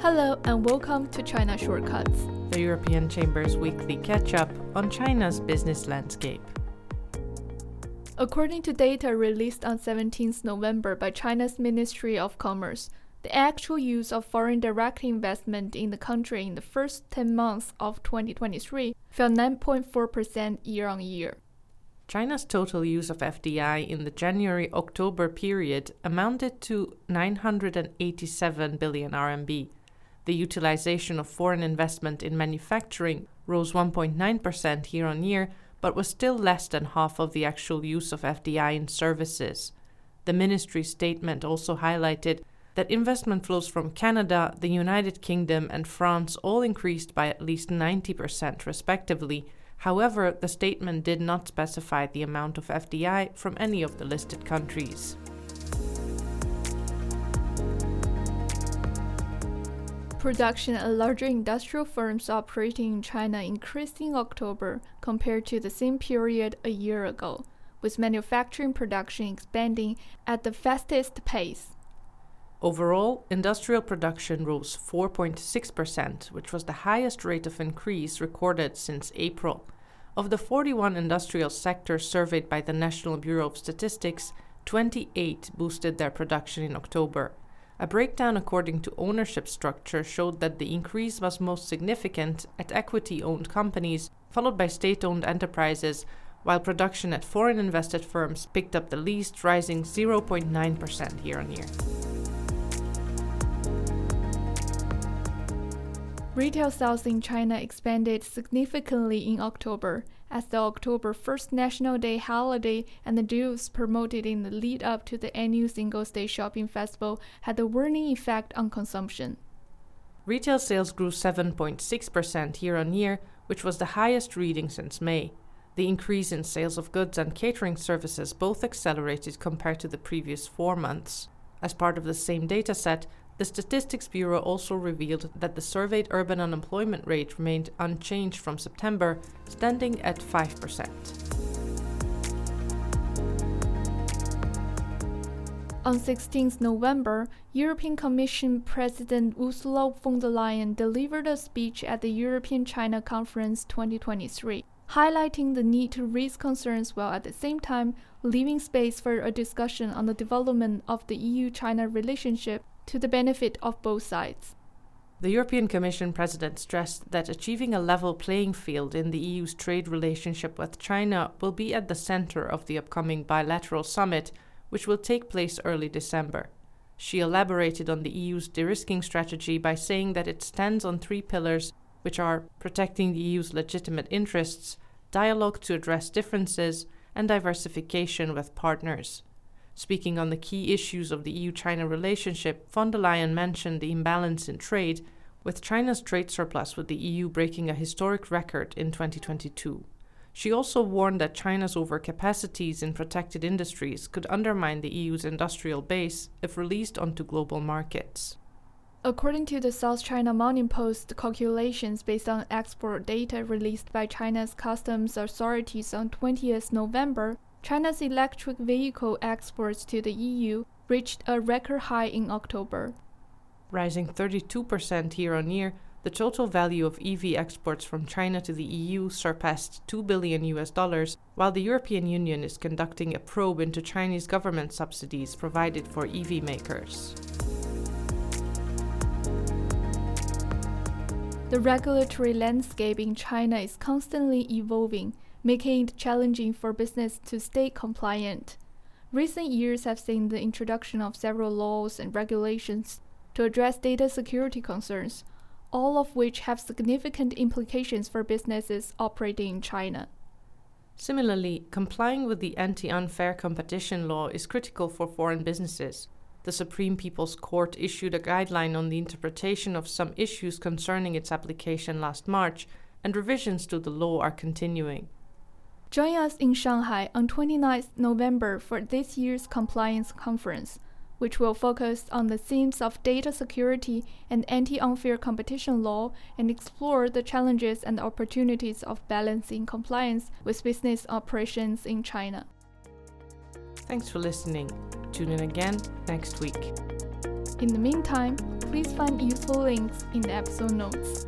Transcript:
Hello and welcome to China Shortcuts, the European Chamber's weekly catch up on China's business landscape. According to data released on 17th November by China's Ministry of Commerce, the actual use of foreign direct investment in the country in the first 10 months of 2023 fell 9.4% year on year. China's total use of FDI in the January October period amounted to 987 billion RMB. The utilization of foreign investment in manufacturing rose 1.9% year on year, but was still less than half of the actual use of FDI in services. The ministry's statement also highlighted that investment flows from Canada, the United Kingdom, and France all increased by at least 90% respectively. However, the statement did not specify the amount of FDI from any of the listed countries. Production at larger industrial firms operating in China increased in October compared to the same period a year ago, with manufacturing production expanding at the fastest pace. Overall, industrial production rose 4.6%, which was the highest rate of increase recorded since April. Of the 41 industrial sectors surveyed by the National Bureau of Statistics, 28 boosted their production in October. A breakdown according to ownership structure showed that the increase was most significant at equity owned companies, followed by state owned enterprises, while production at foreign invested firms picked up the least, rising 0.9% year on year. Retail sales in China expanded significantly in October, as the October 1st National Day holiday and the deals promoted in the lead up to the annual Singles Day shopping festival had a warning effect on consumption. Retail sales grew 7.6% year on year, which was the highest reading since May. The increase in sales of goods and catering services both accelerated compared to the previous four months. As part of the same dataset, the Statistics Bureau also revealed that the surveyed urban unemployment rate remained unchanged from September, standing at 5%. On 16th November, European Commission President Ursula von der Leyen delivered a speech at the European China Conference 2023, highlighting the need to raise concerns while at the same time leaving space for a discussion on the development of the EU China relationship to the benefit of both sides. The European Commission President stressed that achieving a level playing field in the EU's trade relationship with China will be at the center of the upcoming bilateral summit, which will take place early December. She elaborated on the EU's de risking strategy by saying that it stands on three pillars, which are protecting the EU's legitimate interests, dialogue to address differences, and diversification with partners. Speaking on the key issues of the EU China relationship, von der Leyen mentioned the imbalance in trade, with China's trade surplus with the EU breaking a historic record in 2022. She also warned that China's overcapacities in protected industries could undermine the EU's industrial base if released onto global markets. According to the South China Morning Post calculations based on export data released by China's customs authorities on 20th November, China's electric vehicle exports to the EU reached a record high in October. Rising 32% year on year, the total value of EV exports from China to the EU surpassed 2 billion US dollars, while the European Union is conducting a probe into Chinese government subsidies provided for EV makers. The regulatory landscape in China is constantly evolving making it challenging for business to stay compliant. Recent years have seen the introduction of several laws and regulations to address data security concerns, all of which have significant implications for businesses operating in China. Similarly, complying with the anti unfair competition law is critical for foreign businesses. The Supreme People's Court issued a guideline on the interpretation of some issues concerning its application last March, and revisions to the law are continuing. Join us in Shanghai on 29th November for this year's compliance conference, which will focus on the themes of data security and anti unfair competition law and explore the challenges and opportunities of balancing compliance with business operations in China. Thanks for listening. Tune in again next week. In the meantime, please find useful links in the episode notes.